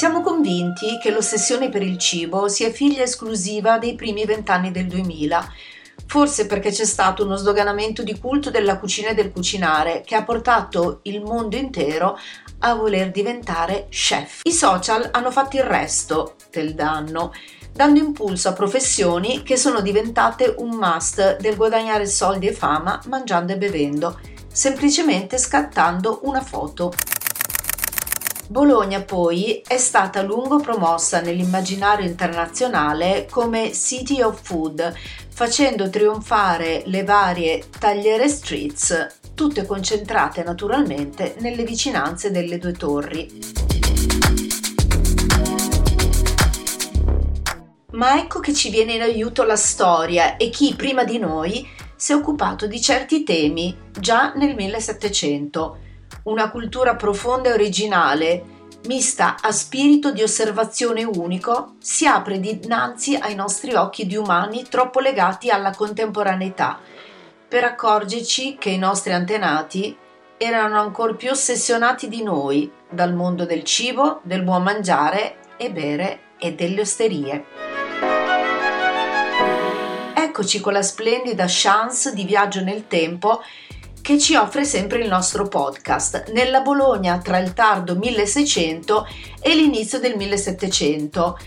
Siamo convinti che l'ossessione per il cibo sia figlia esclusiva dei primi vent'anni del 2000, forse perché c'è stato uno sdoganamento di culto della cucina e del cucinare che ha portato il mondo intero a voler diventare chef. I social hanno fatto il resto del danno dando impulso a professioni che sono diventate un must del guadagnare soldi e fama mangiando e bevendo, semplicemente scattando una foto. Bologna poi è stata a lungo promossa nell'immaginario internazionale come City of Food, facendo trionfare le varie tagliere streets, tutte concentrate naturalmente nelle vicinanze delle due torri. Ma ecco che ci viene in aiuto la storia e chi prima di noi si è occupato di certi temi già nel 1700 una cultura profonda e originale, mista a spirito di osservazione unico, si apre dinanzi ai nostri occhi di umani troppo legati alla contemporaneità, per accorgerci che i nostri antenati erano ancora più ossessionati di noi dal mondo del cibo, del buon mangiare e bere e delle osterie. Eccoci con la splendida chance di viaggio nel tempo che ci offre sempre il nostro podcast, nella Bologna tra il tardo 1600 e l'inizio del 1700,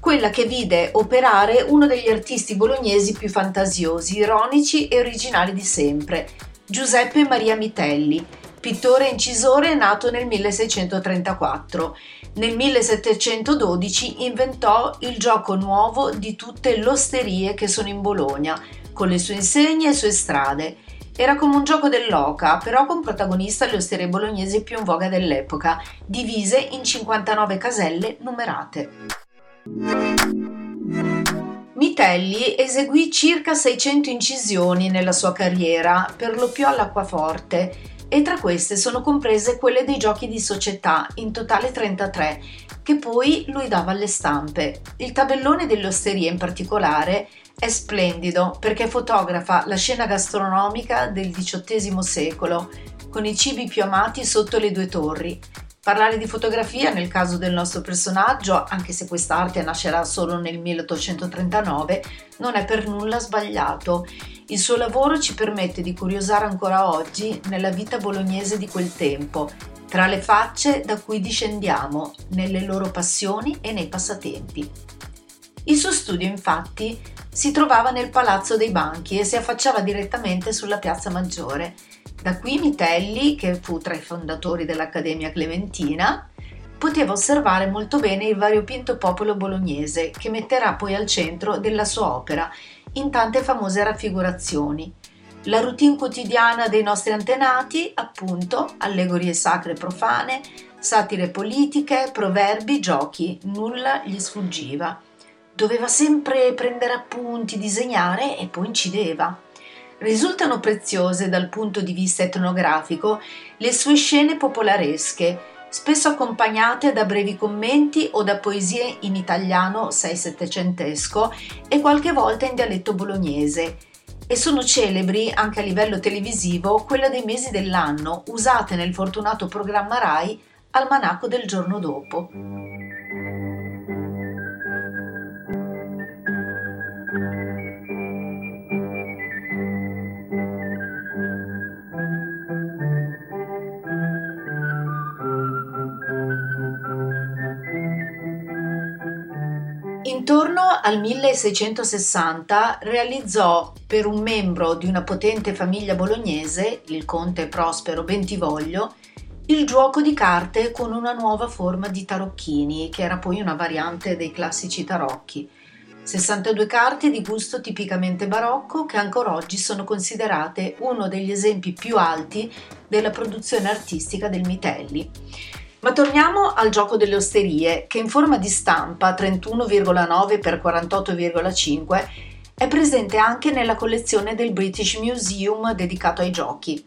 quella che vide operare uno degli artisti bolognesi più fantasiosi, ironici e originali di sempre, Giuseppe Maria Mitelli, pittore e incisore nato nel 1634. Nel 1712 inventò il gioco nuovo di tutte le osterie che sono in Bologna, con le sue insegne e sue strade era come un gioco dell'oca, però con protagonista le osterie bolognesi più in voga dell'epoca, divise in 59 caselle numerate. Mitelli eseguì circa 600 incisioni nella sua carriera, per lo più all'acquaforte, e tra queste sono comprese quelle dei giochi di società, in totale 33, che poi lui dava alle stampe. Il tabellone delle osterie in particolare è splendido perché fotografa la scena gastronomica del XVIII secolo, con i cibi più amati sotto le due torri. Parlare di fotografia nel caso del nostro personaggio, anche se quest'arte nascerà solo nel 1839, non è per nulla sbagliato. Il suo lavoro ci permette di curiosare ancora oggi nella vita bolognese di quel tempo, tra le facce da cui discendiamo, nelle loro passioni e nei passatempi. Il suo studio infatti si trovava nel Palazzo dei Banchi e si affacciava direttamente sulla Piazza Maggiore. Da qui Mitelli, che fu tra i fondatori dell'Accademia Clementina, poteva osservare molto bene il variopinto popolo bolognese che metterà poi al centro della sua opera in tante famose raffigurazioni. La routine quotidiana dei nostri antenati, appunto, allegorie sacre e profane, satire politiche, proverbi, giochi, nulla gli sfuggiva. Doveva sempre prendere appunti, disegnare e poi incideva. Risultano preziose dal punto di vista etnografico le sue scene popolaresche, spesso accompagnate da brevi commenti o da poesie in italiano 6-700esco e qualche volta in dialetto bolognese. E sono celebri anche a livello televisivo quelle dei mesi dell'anno, usate nel fortunato programma RAI Almanacco del giorno dopo. Intorno al 1660 realizzò per un membro di una potente famiglia bolognese, il conte Prospero Bentivoglio, il gioco di carte con una nuova forma di tarocchini, che era poi una variante dei classici tarocchi. 62 carte di gusto tipicamente barocco che ancora oggi sono considerate uno degli esempi più alti della produzione artistica del Mitelli. Ma torniamo al gioco delle osterie, che in forma di stampa 31,9 x 48,5 è presente anche nella collezione del British Museum dedicato ai giochi.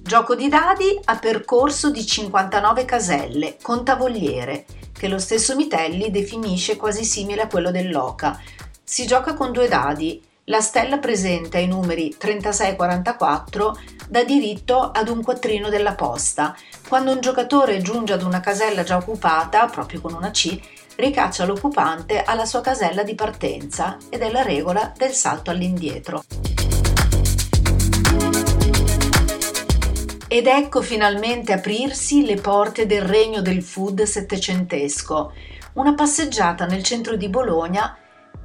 Gioco di dadi a percorso di 59 caselle, con tavoliere, che lo stesso Mitelli definisce quasi simile a quello dell'oca. Si gioca con due dadi, la stella presenta i numeri 36 e 44 dà diritto ad un quattrino della posta. Quando un giocatore giunge ad una casella già occupata, proprio con una C, ricaccia l'occupante alla sua casella di partenza ed è la regola del salto all'indietro. Ed ecco finalmente aprirsi le porte del regno del food settecentesco, una passeggiata nel centro di Bologna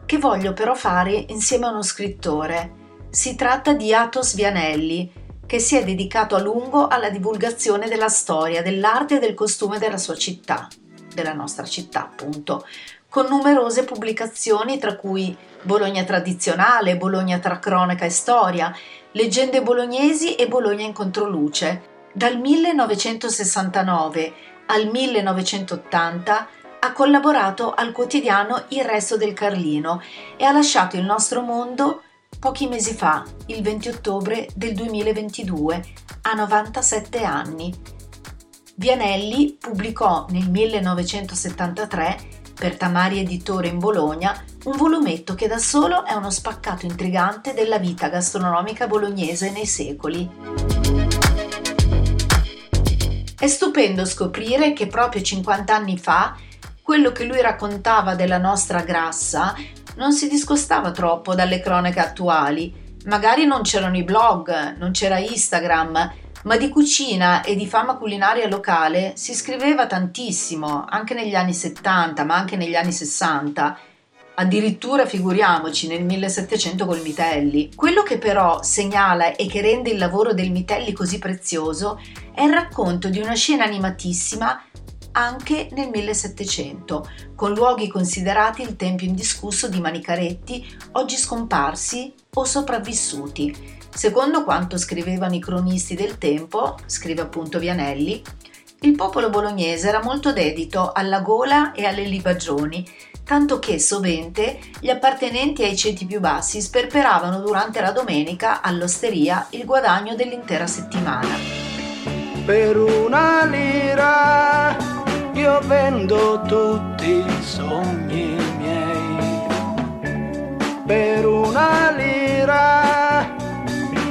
che voglio però fare insieme a uno scrittore. Si tratta di Atos Vianelli, che si è dedicato a lungo alla divulgazione della storia, dell'arte e del costume della sua città, della nostra città appunto, con numerose pubblicazioni tra cui Bologna tradizionale, Bologna tra cronaca e storia, Leggende bolognesi e Bologna in controluce. Dal 1969 al 1980 ha collaborato al quotidiano Il Resto del Carlino e ha lasciato il nostro mondo pochi mesi fa, il 20 ottobre del 2022, a 97 anni. Vianelli pubblicò nel 1973 per Tamari Editore in Bologna un volumetto che da solo è uno spaccato intrigante della vita gastronomica bolognese nei secoli. È stupendo scoprire che proprio 50 anni fa quello che lui raccontava della nostra grassa non si discostava troppo dalle cronache attuali. Magari non c'erano i blog, non c'era Instagram, ma di cucina e di fama culinaria locale si scriveva tantissimo, anche negli anni 70, ma anche negli anni 60. Addirittura figuriamoci nel 1700 col Mitelli. Quello che però segnala e che rende il lavoro del Mitelli così prezioso è il racconto di una scena animatissima anche nel 1700, con luoghi considerati il tempio indiscusso di Manicaretti, oggi scomparsi o sopravvissuti. Secondo quanto scrivevano i cronisti del tempo, scrive appunto Vianelli, il popolo bolognese era molto dedito alla gola e alle libagioni, tanto che sovente gli appartenenti ai ceti più bassi sperperavano durante la domenica all'osteria il guadagno dell'intera settimana. Per una lira io vendo tutti i sogni miei. Per una lira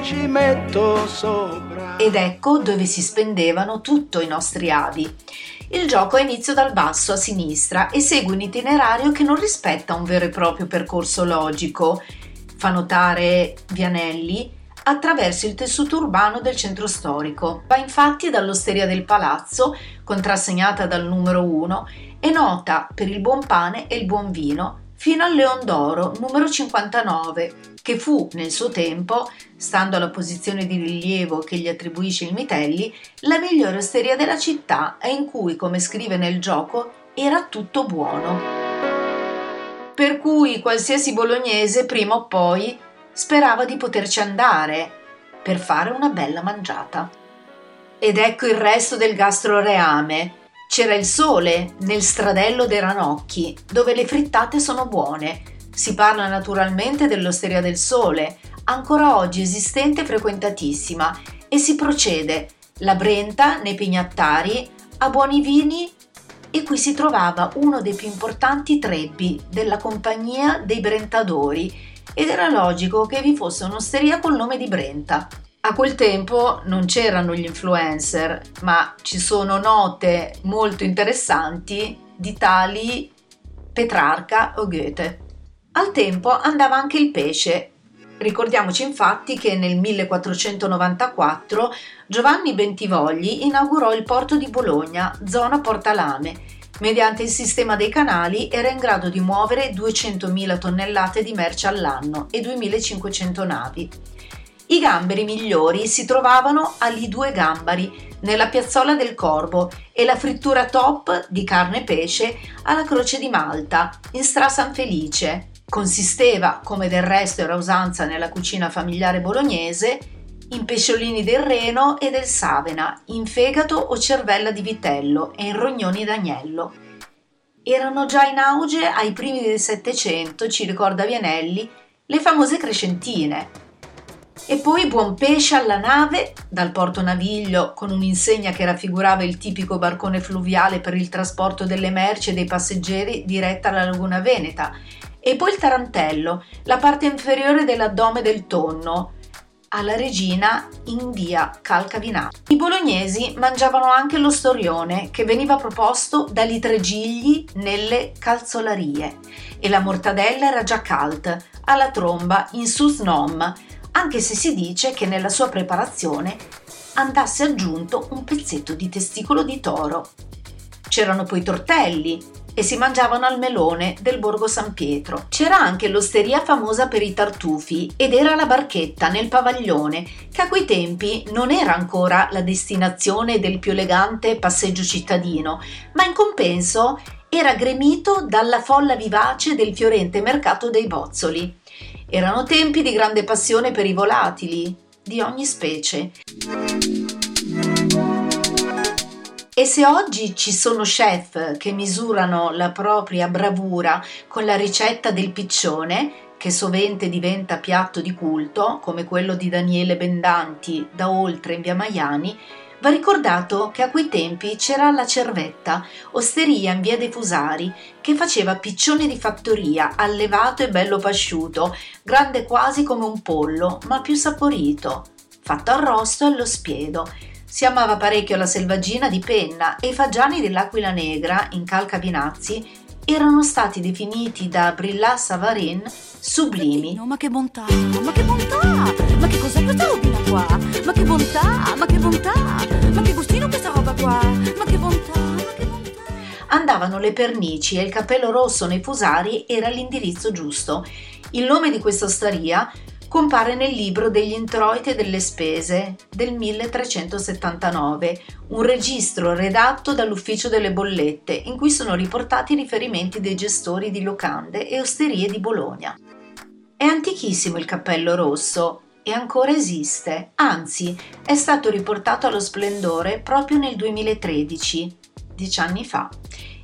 ci metto sopra. Ed ecco dove si spendevano tutto i nostri avi. Il gioco ha inizio dal basso a sinistra e segue un itinerario che non rispetta un vero e proprio percorso logico. Fa notare Vianelli attraverso il tessuto urbano del centro storico. Va infatti dall'osteria del palazzo, contrassegnata dal numero 1, e nota per il buon pane e il buon vino, fino al Leon d'Oro, numero 59, che fu nel suo tempo, stando alla posizione di rilievo che gli attribuisce il Mitelli, la migliore osteria della città e in cui, come scrive nel gioco, era tutto buono. Per cui qualsiasi bolognese prima o poi sperava di poterci andare per fare una bella mangiata. Ed ecco il resto del gastroreame. C'era il sole nel stradello dei Ranocchi, dove le frittate sono buone. Si parla naturalmente dell'Osteria del Sole, ancora oggi esistente e frequentatissima, e si procede la Brenta nei Pignattari a buoni vini e qui si trovava uno dei più importanti trebbi della compagnia dei Brentadori ed era logico che vi fosse un'osteria col nome di Brenta. A quel tempo non c'erano gli influencer, ma ci sono note molto interessanti di tali Petrarca o Goethe. Al tempo andava anche il pesce. Ricordiamoci infatti che nel 1494 Giovanni Bentivogli inaugurò il porto di Bologna, zona Portalame, mediante il sistema dei canali era in grado di muovere 200.000 tonnellate di merce all'anno e 2.500 navi. I gamberi migliori si trovavano agli due gambari, nella piazzola del Corvo, e la frittura top di carne e pesce alla Croce di Malta, in Stra San Felice. Consisteva, come del resto era usanza nella cucina familiare bolognese, in pesciolini del Reno e del Savena, in fegato o cervella di vitello e in rognoni d'agnello. Erano già in auge ai primi del Settecento, ci ricorda Vianelli, le famose crescentine. E poi buon pesce alla nave, dal porto Naviglio, con un'insegna che raffigurava il tipico barcone fluviale per il trasporto delle merci e dei passeggeri diretta alla laguna Veneta, e poi il tarantello, la parte inferiore dell'addome del tonno, alla regina in via Calcavinà. I bolognesi mangiavano anche lo storione che veniva proposto dagli tregigli nelle calzolarie e la mortadella era già calt alla tromba in susnom, anche se si dice che nella sua preparazione andasse aggiunto un pezzetto di testicolo di toro. C'erano poi tortelli, e si mangiavano al melone del Borgo San Pietro. C'era anche l'osteria famosa per i tartufi ed era la barchetta nel pavaglione, che a quei tempi non era ancora la destinazione del più elegante passeggio cittadino, ma in compenso era gremito dalla folla vivace del fiorente mercato dei bozzoli. Erano tempi di grande passione per i volatili, di ogni specie. E se oggi ci sono chef che misurano la propria bravura con la ricetta del piccione, che sovente diventa piatto di culto, come quello di Daniele Bendanti da oltre in via Maiani, va ricordato che a quei tempi c'era la Cervetta, osteria in via dei Fusari, che faceva piccione di fattoria, allevato e bello pasciuto, grande quasi come un pollo, ma più saporito, fatto arrosto allo spiedo si amava parecchio la selvaggina di penna e i fagiani dell'aquila negra in Calcabinazzi erano stati definiti da Brillat Savarin sublimi. No, ma che bontà, ma che bontà! Ma che cos'è questa robina qua? Ma che bontà, ma che bontà! Ma che gustino questa roba qua! Ma che bontà, ma che bontà! Andavano le pernici e il cappello rosso nei fusari era l'indirizzo giusto. Il nome di questa osteria compare nel libro degli introiti e delle spese del 1379, un registro redatto dall'ufficio delle bollette in cui sono riportati i riferimenti dei gestori di locande e osterie di Bologna. È antichissimo il cappello rosso e ancora esiste, anzi è stato riportato allo splendore proprio nel 2013, dieci anni fa,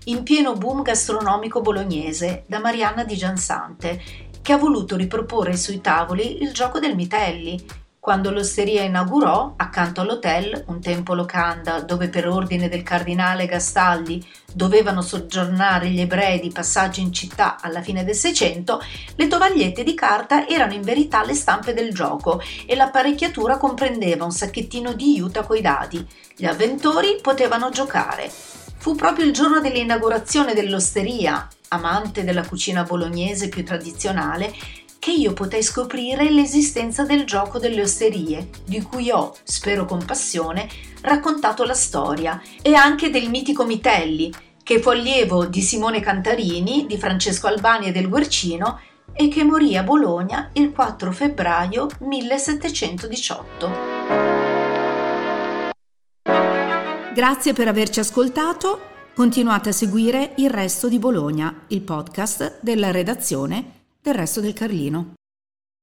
in pieno boom gastronomico bolognese da Marianna di Giansante che ha voluto riproporre sui tavoli il gioco del Mitelli, quando l'osteria inaugurò, accanto all'hotel, un tempo locanda dove per ordine del cardinale Gastaldi dovevano soggiornare gli ebrei di passaggio in città alla fine del Seicento, le tovagliette di carta erano in verità le stampe del gioco e l'apparecchiatura comprendeva un sacchettino di juta coi dadi. Gli avventori potevano giocare. Fu proprio il giorno dell'inaugurazione dell'osteria, amante della cucina bolognese più tradizionale, che io potei scoprire l'esistenza del gioco delle osterie, di cui ho, spero con passione, raccontato la storia, e anche del mitico Mitelli, che fu allievo di Simone Cantarini, di Francesco Albani e del Guercino, e che morì a Bologna il 4 febbraio 1718. Grazie per averci ascoltato Continuate a seguire Il Resto di Bologna, il podcast della redazione del Resto del Carlino.